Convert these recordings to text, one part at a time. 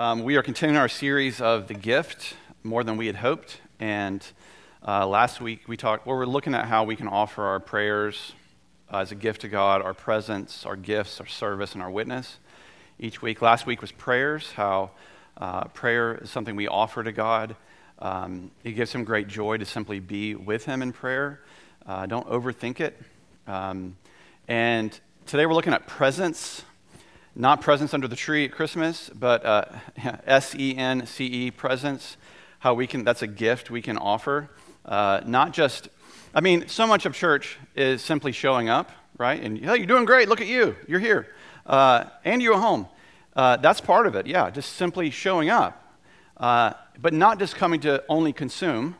Um, we are continuing our series of the gift more than we had hoped. And uh, last week we talked, well, we're looking at how we can offer our prayers uh, as a gift to God, our presence, our gifts, our service, and our witness each week. Last week was prayers, how uh, prayer is something we offer to God. Um, it gives Him great joy to simply be with Him in prayer. Uh, don't overthink it. Um, and today we're looking at presence not presents under the tree at Christmas, but uh, S E N C E, presents, how we can, that's a gift we can offer. Uh, not just, I mean, so much of church is simply showing up, right? And, hey, you're doing great, look at you, you're here. Uh, and you're home. Uh, that's part of it, yeah, just simply showing up. Uh, but not just coming to only consume,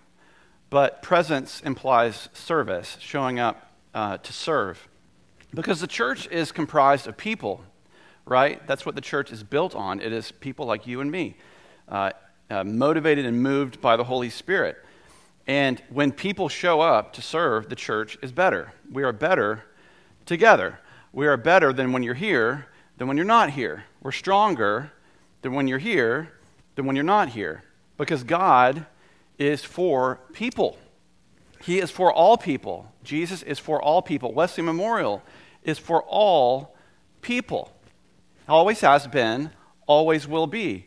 but presence implies service, showing up uh, to serve. Because the church is comprised of people right? That's what the church is built on. It is people like you and me, uh, uh, motivated and moved by the Holy Spirit. And when people show up to serve, the church is better. We are better together. We are better than when you're here than when you're not here. We're stronger than when you're here than when you're not here. Because God is for people. He is for all people. Jesus is for all people. Wesley Memorial is for all people always has been, always will be.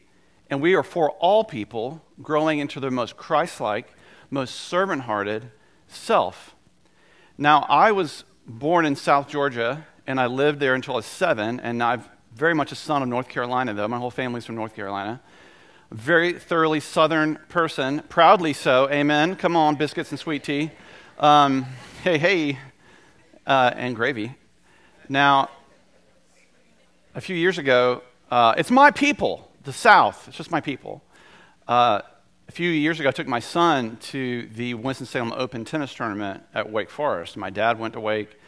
And we are for all people growing into their most Christ like, most servant hearted self. Now, I was born in South Georgia, and I lived there until I was seven, and I'm very much a son of North Carolina, though. My whole family's from North Carolina. Very thoroughly Southern person, proudly so. Amen. Come on, biscuits and sweet tea. Um, hey, hey, uh, and gravy. Now, a few years ago, uh, it's my people, the South. It's just my people. Uh, a few years ago, I took my son to the Winston-Salem Open tennis tournament at Wake Forest. My dad went to Wake.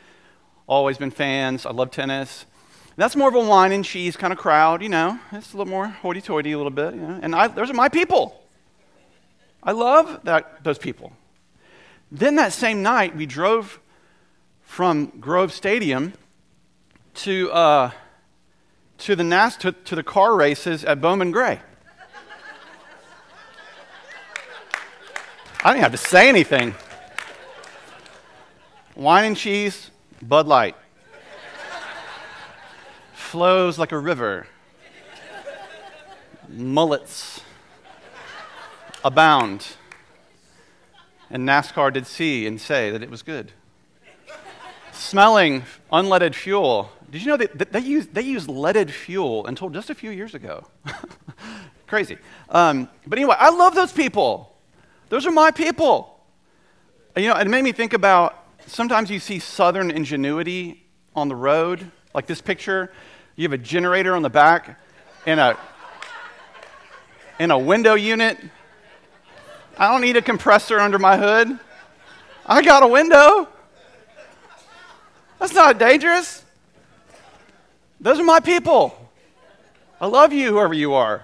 Always been fans. I love tennis. That's more of a wine and cheese kind of crowd, you know. It's a little more hoity-toity a little bit, you know. And I, those are my people. I love that, those people. Then that same night, we drove from Grove Stadium to uh, to the, NAS, to, to the car races at Bowman Gray. I didn't have to say anything. Wine and cheese, Bud Light. Flows like a river. Mullets abound. And NASCAR did see and say that it was good. Smelling unleaded fuel did you know that they use, they use leaded fuel until just a few years ago? Crazy. Um, but anyway, I love those people. Those are my people. You know, it made me think about sometimes you see southern ingenuity on the road, like this picture. You have a generator on the back and a, and a window unit. I don't need a compressor under my hood. I got a window. That's not dangerous. Those are my people. I love you, whoever you are.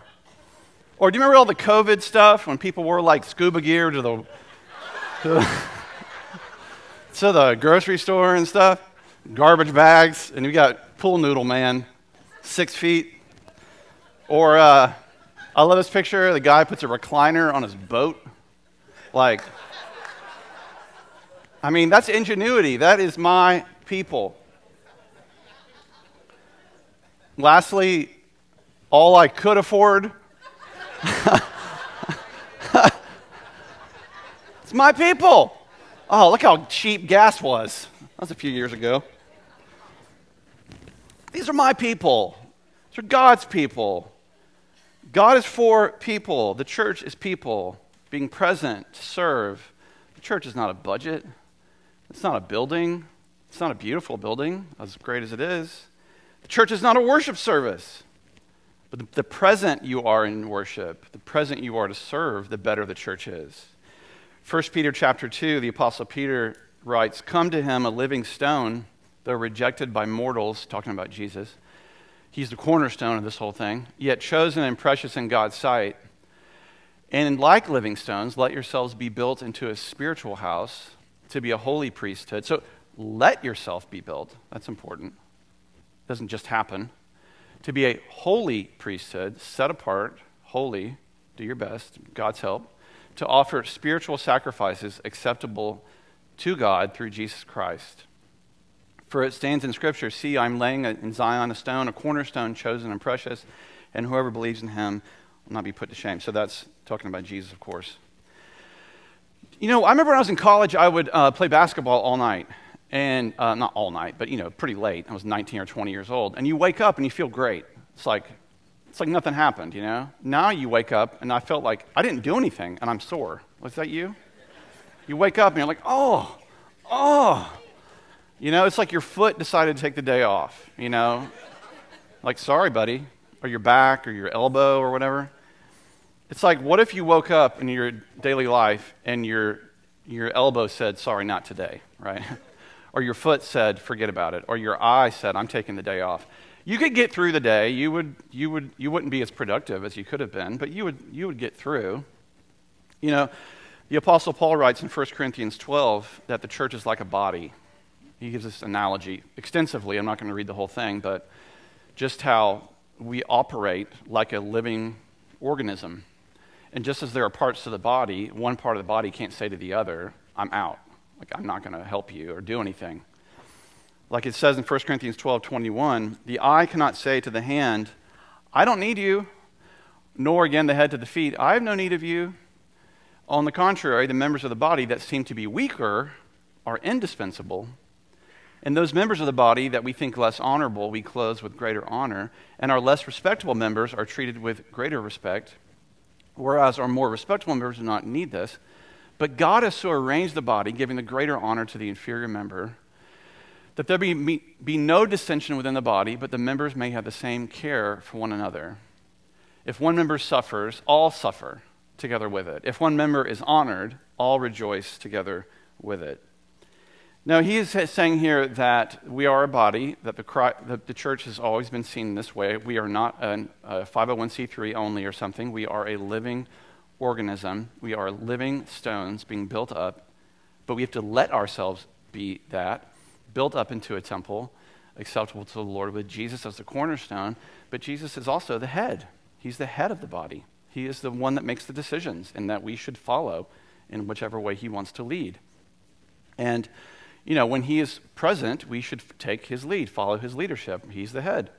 Or do you remember all the COVID stuff when people wore like scuba gear to the, to the, grocery store and stuff? Garbage bags, and you got pool noodle man, six feet. Or uh, I love this picture. The guy puts a recliner on his boat. Like, I mean, that's ingenuity. That is my people. Lastly, all I could afford. it's my people. Oh, look how cheap gas was. That was a few years ago. These are my people. These are God's people. God is for people. The church is people being present to serve. The church is not a budget, it's not a building, it's not a beautiful building, as great as it is. The church is not a worship service. But the, present you are in worship, the present you are to serve, the better the church is. 1 Peter chapter 2, the Apostle Peter writes, Come to him, a living stone, though rejected by mortals, talking about Jesus. He's the cornerstone of this whole thing, yet chosen and precious in God's sight. And like living stones, let yourselves be built into a spiritual house to be a holy priesthood. So let yourself be built. That's important doesn't just happen. To be a holy priesthood, set apart holy, do your best, God's help, to offer spiritual sacrifices acceptable to God through Jesus Christ. For it stands in Scripture See, I'm laying in Zion a stone, a cornerstone chosen and precious, and whoever believes in him will not be put to shame. So that's talking about Jesus, of course. You know, I remember when I was in college, I would uh, play basketball all night. And uh, not all night, but, you know, pretty late. I was 19 or 20 years old. And you wake up and you feel great. It's like, it's like nothing happened, you know? Now you wake up and I felt like I didn't do anything and I'm sore. Was that you? You wake up and you're like, oh, oh, you know, it's like your foot decided to take the day off, you know? Like, sorry, buddy. Or your back or your elbow or whatever. It's like, what if you woke up in your daily life and your, your elbow said, sorry, not today, right? or your foot said, forget about it. Or your eye said, I'm taking the day off. You could get through the day. You, would, you, would, you wouldn't be as productive as you could have been, but you would, you would get through. You know, the Apostle Paul writes in 1 Corinthians 12 that the church is like a body he gives this analogy extensively. I'm not going to read the whole thing, but just how we operate like a living organism. And just as there are parts to the body, one part of the body can't say to the other, I'm out. Like, I'm not going to help you or do anything. Like it says in 1 Corinthians 12 21, the eye cannot say to the hand, I don't need you, nor again the head to the feet, I have no need of you. On the contrary, the members of the body that seem to be weaker are indispensable. And those members of the body that we think less honorable, we clothe with greater honor, and our less respectable members are treated with greater respect, whereas our more respectable members do not need this. But God has so arranged the body, giving the greater honor to the inferior member, that there be, be no dissension within the body, but the members may have the same care for one another. If one member suffers, all suffer together with it. If one member is honored, all rejoice together with it. Now, he is saying here that we are a body, that the, the, the church has always been seen this way. We are not a 501c3 only or something. We are a living organism. We are living stones being built up, but we have to let ourselves be that, built up into a temple acceptable to the Lord with Jesus as the cornerstone. But Jesus is also the head, He's the head of the body. He is the one that makes the decisions and that we should follow in whichever way He wants to lead. And you know, when he is present, we should take his lead, follow his leadership. He's the head.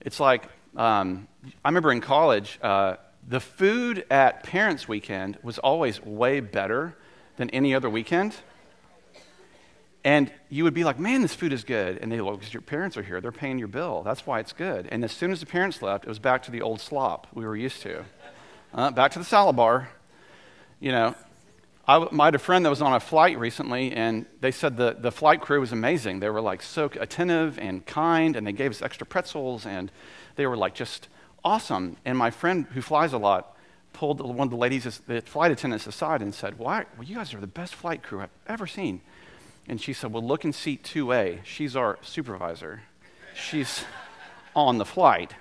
It's like, um, I remember in college, uh, the food at Parents' Weekend was always way better than any other weekend. And you would be like, man, this food is good. And they look, because your parents are here. They're paying your bill. That's why it's good. And as soon as the parents left, it was back to the old slop we were used to. Uh, back to the salad bar. You know, I, I, had a friend that was on a flight recently, and they said the, the flight crew was amazing. They were like so attentive and kind, and they gave us extra pretzels, and they were like just awesome. And my friend who flies a lot pulled one of the ladies, the flight attendants, aside and said, Why? Well, you guys are the best flight crew I've ever seen. And she said, Well, look in seat 2A. She's our supervisor. She's on the flight.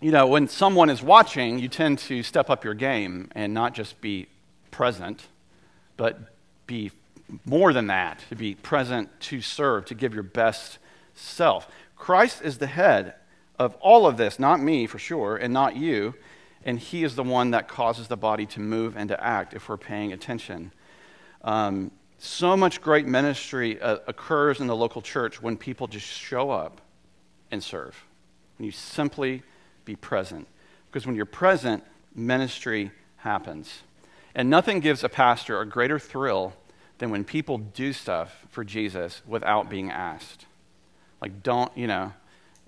You know, when someone is watching, you tend to step up your game and not just be present, but be more than that, to be present to serve, to give your best self. Christ is the head of all of this, not me for sure, and not you. And he is the one that causes the body to move and to act if we're paying attention. Um, so much great ministry uh, occurs in the local church when people just show up and serve. When you simply be present. Because when you're present, ministry happens. And nothing gives a pastor a greater thrill than when people do stuff for Jesus without being asked. Like, don't, you know,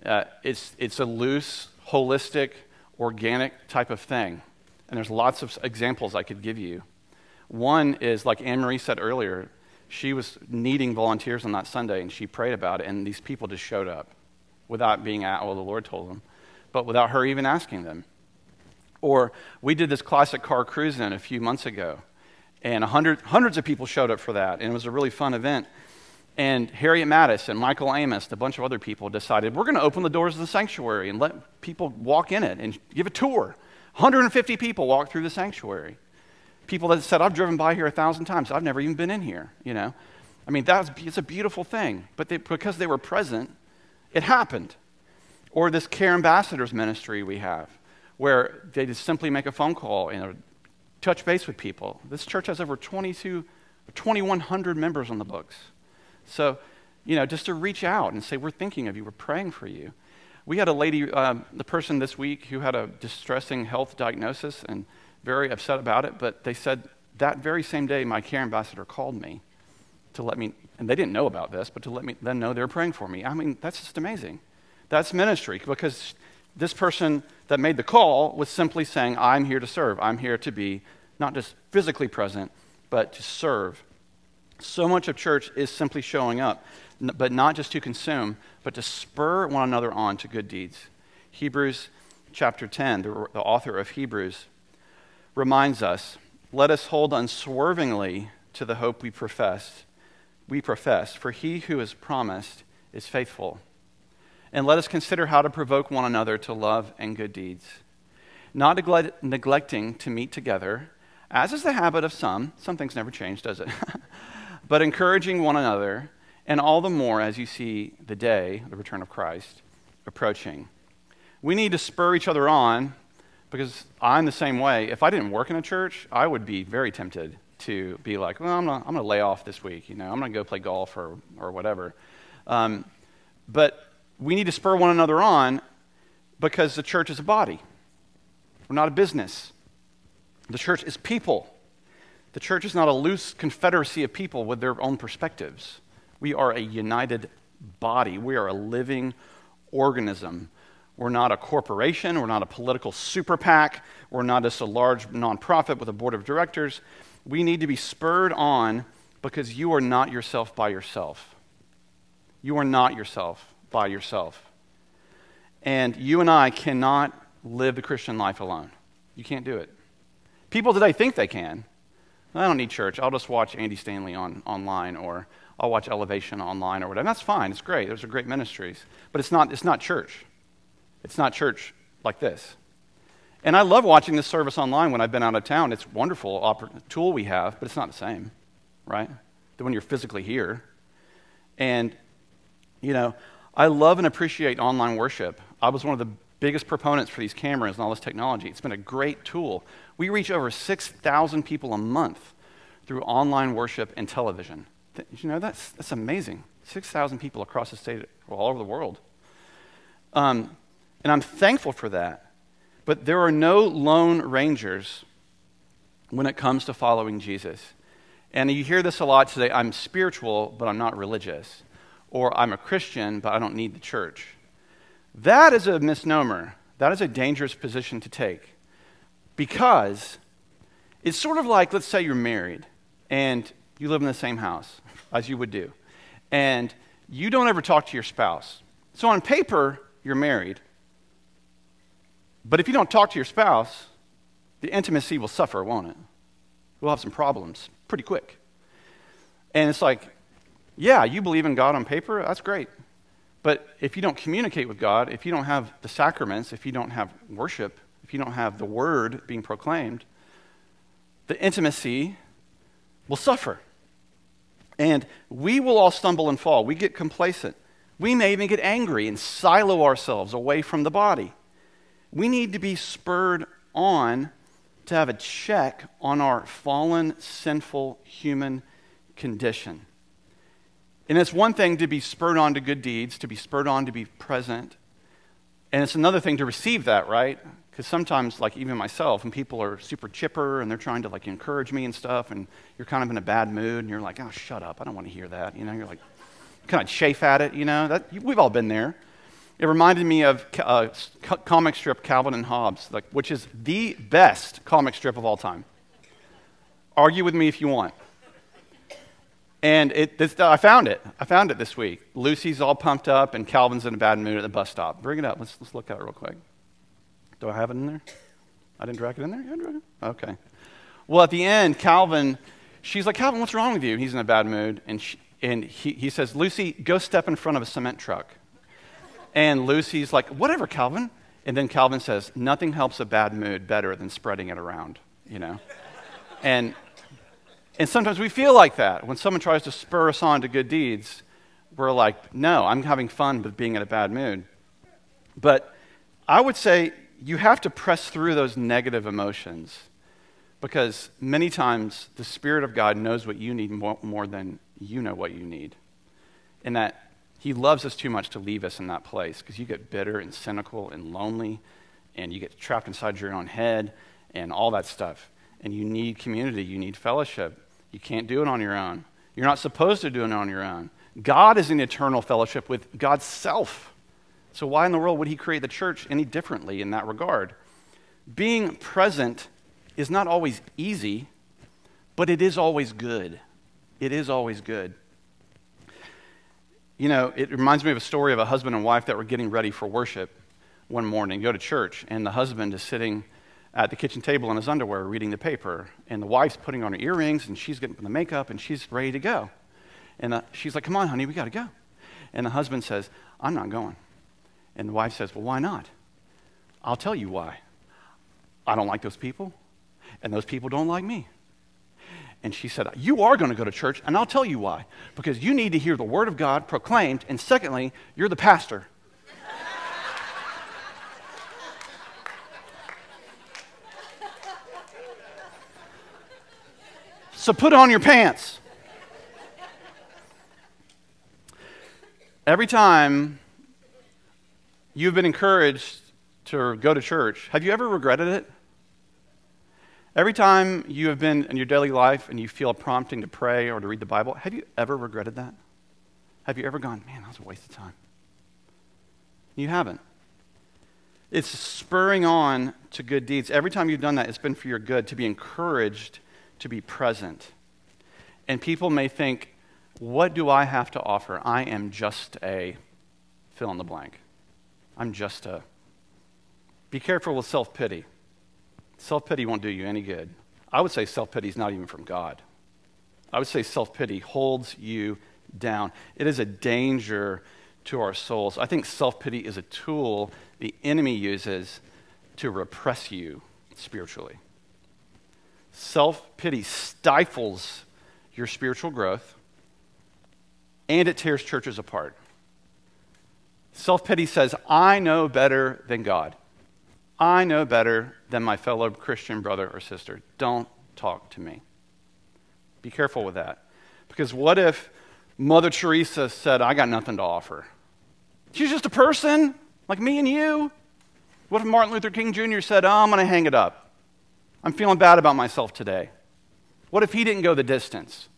uh, it's, it's a loose, holistic, organic type of thing. And there's lots of examples I could give you. One is, like Anne Marie said earlier, she was needing volunteers on that Sunday and she prayed about it, and these people just showed up without being asked. Well, the Lord told them, but without her even asking them. Or we did this classic car cruise in a few months ago, and hundred, hundreds of people showed up for that, and it was a really fun event. And Harriet Mattis and Michael Amos, a bunch of other people, decided we're going to open the doors of the sanctuary and let people walk in it and give a tour. 150 people walked through the sanctuary. People that said, I've driven by here a thousand times. I've never even been in here, you know. I mean, that's, it's a beautiful thing. But they, because they were present, it happened. Or this Care Ambassadors ministry we have where they just simply make a phone call and touch base with people. This church has over 22, 2,100 members on the books. So, you know, just to reach out and say, we're thinking of you, we're praying for you. We had a lady, um, the person this week who had a distressing health diagnosis and very upset about it, but they said that very same day my care ambassador called me to let me, and they didn't know about this, but to let me then know they were praying for me. I mean, that's just amazing. That's ministry because this person that made the call was simply saying, I'm here to serve. I'm here to be not just physically present, but to serve. So much of church is simply showing up, but not just to consume, but to spur one another on to good deeds. Hebrews chapter 10, the, the author of Hebrews, reminds us let us hold unswervingly to the hope we profess. We profess, for he who has promised is faithful. And let us consider how to provoke one another to love and good deeds, not neglect, neglecting to meet together, as is the habit of some. Some things never change, does it? but encouraging one another, and all the more as you see the day, the return of Christ, approaching. We need to spur each other on because I'm the same way. If I didn't work in a church, I would be very tempted to be like, well, I'm, going to lay off this week. You know, I'm going to go play golf or, or whatever. Um, but we need to spur one another on because the church is a body. We're not a business. The church is people. The church is not a loose confederacy of people with their own perspectives. We are a united body. We are a living organism we're not a corporation. We're not a political super PAC. We're not just a large nonprofit with a board of directors. We need to be spurred on because you are not yourself by yourself. You are not yourself by yourself. And you and I cannot live the Christian life alone. You can't do it. People today think they can. I don't need church. I'll just watch Andy Stanley on, online or I'll watch Elevation online or whatever. That's fine. It's great. Those are great ministries. But it's not, it's not church. It's not church like this. And I love watching this service online when I've been out of town. It's a wonderful tool we have, but it's not the same, right? Than when you're physically here. And, you know, I love and appreciate online worship. I was one of the biggest proponents for these cameras and all this technology. It's been a great tool. We reach over 6,000 people a month through online worship and television. You know, that's, that's amazing. 6,000 people across the state, all over the world. Um, and I'm thankful for that. But there are no lone rangers when it comes to following Jesus. And you hear this a lot today I'm spiritual, but I'm not religious. Or I'm a Christian, but I don't need the church. That is a misnomer. That is a dangerous position to take. Because it's sort of like, let's say you're married and you live in the same house, as you would do, and you don't ever talk to your spouse. So on paper, you're married, but if you don't talk to your spouse, the intimacy will suffer, won't it? We'll have some problems pretty quick. And it's like, yeah, you believe in God on paper, that's great. But if you don't communicate with God, if you don't have the sacraments, if you don't have worship, if you don't have the word being proclaimed, the intimacy will suffer. And we will all stumble and fall. We get complacent. We may even get angry and silo ourselves away from the body. We need to be spurred on to have a check on our fallen, sinful human condition. And it's one thing to be spurred on to good deeds, to be spurred on to be present. And it's another thing to receive that, right? Because sometimes, like even myself, when people are super chipper and they're trying to like encourage me and stuff, and you're kind of in a bad mood, and you're like, oh, shut up, I don't want to hear that. You know, you're like, kind of chafe at it, you know? That, we've all been there. It reminded me of a uh, comic strip Calvin and Hobbes, like, which is the best comic strip of all time. Argue with me if you want. And it, this, I found it. I found it this week. Lucy's all pumped up, and Calvin's in a bad mood at the bus stop. Bring it up. Let's, let's look at it real quick. Do I have it in there? I didn't drag it in there? You drag it? Okay. Well, at the end, Calvin, she's like, Calvin, what's wrong with you? He's in a bad mood. And, she, and he, he says, Lucy, go step in front of a cement truck. And Lucy's like, whatever, Calvin. And then Calvin says, nothing helps a bad mood better than spreading it around, you know? and, and sometimes we feel like that. When someone tries to spur us on to good deeds, we're like, no, I'm having fun with being in a bad mood. But I would say, you have to press through those negative emotions because many times the Spirit of God knows what you need more, more than you know what you need. And that He loves us too much to leave us in that place because you get bitter and cynical and lonely and you get trapped inside your own head and all that stuff. And you need community, you need fellowship. You can't do it on your own. You're not supposed to do it on your own. God is in eternal fellowship with God's self. So, why in the world would He create the church any differently in that regard? Being present is not always easy, but it is always good. It is always good. You know, it reminds me of a story of a husband and wife that were getting ready for worship one morning, go to church, and the husband is sitting at the kitchen table in his underwear reading the paper, and the wife's putting on her earrings, and she's getting the makeup, and she's ready to go. And uh, she's like, Come on, honey, we got to go. And the husband says, I'm not going. And the wife says, Well, why not? I'll tell you why. I don't like those people, and those people don't like me. And she said, You are going to go to church, and I'll tell you why. Because you need to hear the word of God proclaimed, and secondly, you're the pastor. So put on your pants. Every time you've been encouraged to go to church, have you ever regretted it? Every time you have been in your daily life and you feel a prompting to pray or to read the Bible, have you ever regretted that? Have you ever gone, man, that was a waste of time? You haven't. It's spurring on to good deeds. Every time you've done that, it's been for your good, to be encouraged to be present. And people may think, what do I have to offer? I am just a fill in the blank. I'm just a. Be careful with self pity. Self pity won't do you any good. I would say self pity is not even from God. I would say self pity holds you down. It is a danger to our souls. I think self pity is a tool the enemy uses to repress you spiritually. Self pity stifles your spiritual growth and it tears churches apart. Self pity says, I know better than God. I know better than my fellow Christian brother or sister. Don't talk to me. Be careful with that. Because what if Mother Teresa said, I got nothing to offer? She's just a person like me and you. What if Martin Luther King Jr. said, oh, I'm going to hang it up? I'm feeling bad about myself today. What if he didn't go the distance?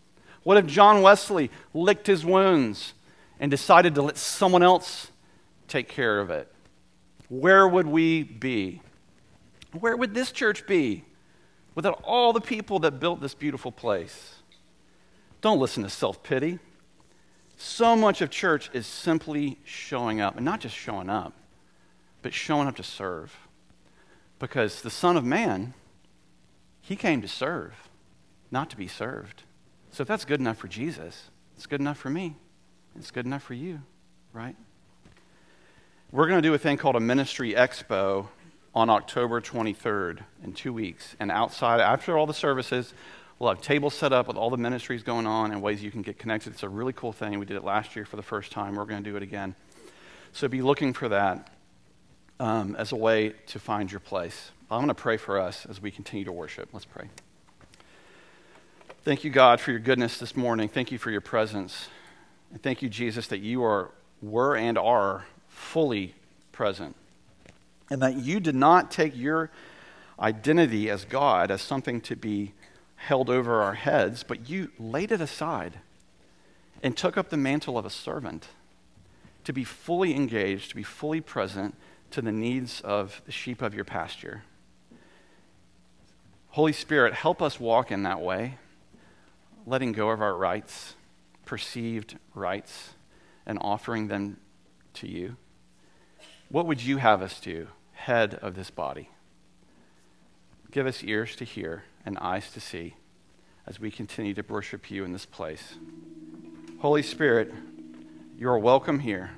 What if John Wesley licked his wounds and decided to let someone else take care of it? Where would we be? Where would this church be without all the people that built this beautiful place? Don't listen to self pity. So much of church is simply showing up, and not just showing up, but showing up to serve. Because the Son of Man, he came to serve, not to be served. So if that's good enough for Jesus, it's good enough for me. It's good enough for you, right? We're going to do a thing called a ministry expo on October 23rd in two weeks. And outside, after all the services, we'll have tables set up with all the ministries going on and ways you can get connected. It's a really cool thing. We did it last year for the first time. We're going to do it again. So be looking for that um, as a way to find your place. I'm going to pray for us as we continue to worship. Let's pray. Thank you, God, for your goodness this morning. Thank you for your presence. And thank you, Jesus, that you are, were and are fully present. And that you did not take your identity as God as something to be held over our heads, but you laid it aside and took up the mantle of a servant to be fully engaged, to be fully present to the needs of the sheep of your pasture. Holy Spirit, help us walk in that way letting go of our rights, perceived rights, and offering them to you? What would you have us do, head of this body? Give us ears to hear and eyes to see as we continue to worship you in this place. Holy Spirit, you are welcome here.